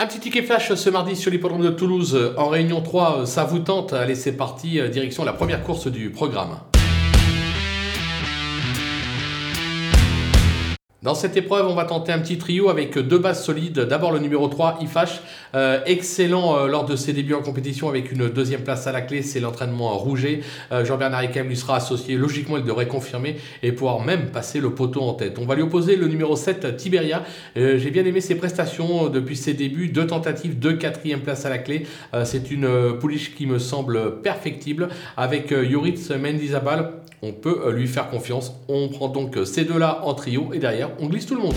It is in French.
Un petit ticket flash ce mardi sur l'hippodrome de Toulouse en réunion 3, ça vous tente Allez c'est parti, direction la première course du programme. Dans cette épreuve, on va tenter un petit trio avec deux bases solides. D'abord le numéro 3, Ifash, euh, excellent euh, lors de ses débuts en compétition avec une deuxième place à la clé, c'est l'entraînement Rouget. Euh, Jean-Bernard lui sera associé, logiquement il devrait confirmer et pouvoir même passer le poteau en tête. On va lui opposer le numéro 7, Tiberia. J'ai bien aimé ses prestations depuis ses débuts, deux tentatives, deux quatrième places à la clé. c'est une pouliche qui me semble perfectible. Avec Yoritz Mendizabal, on peut lui faire confiance. On prend donc ces deux-là en trio et derrière, on glisse tout le monde.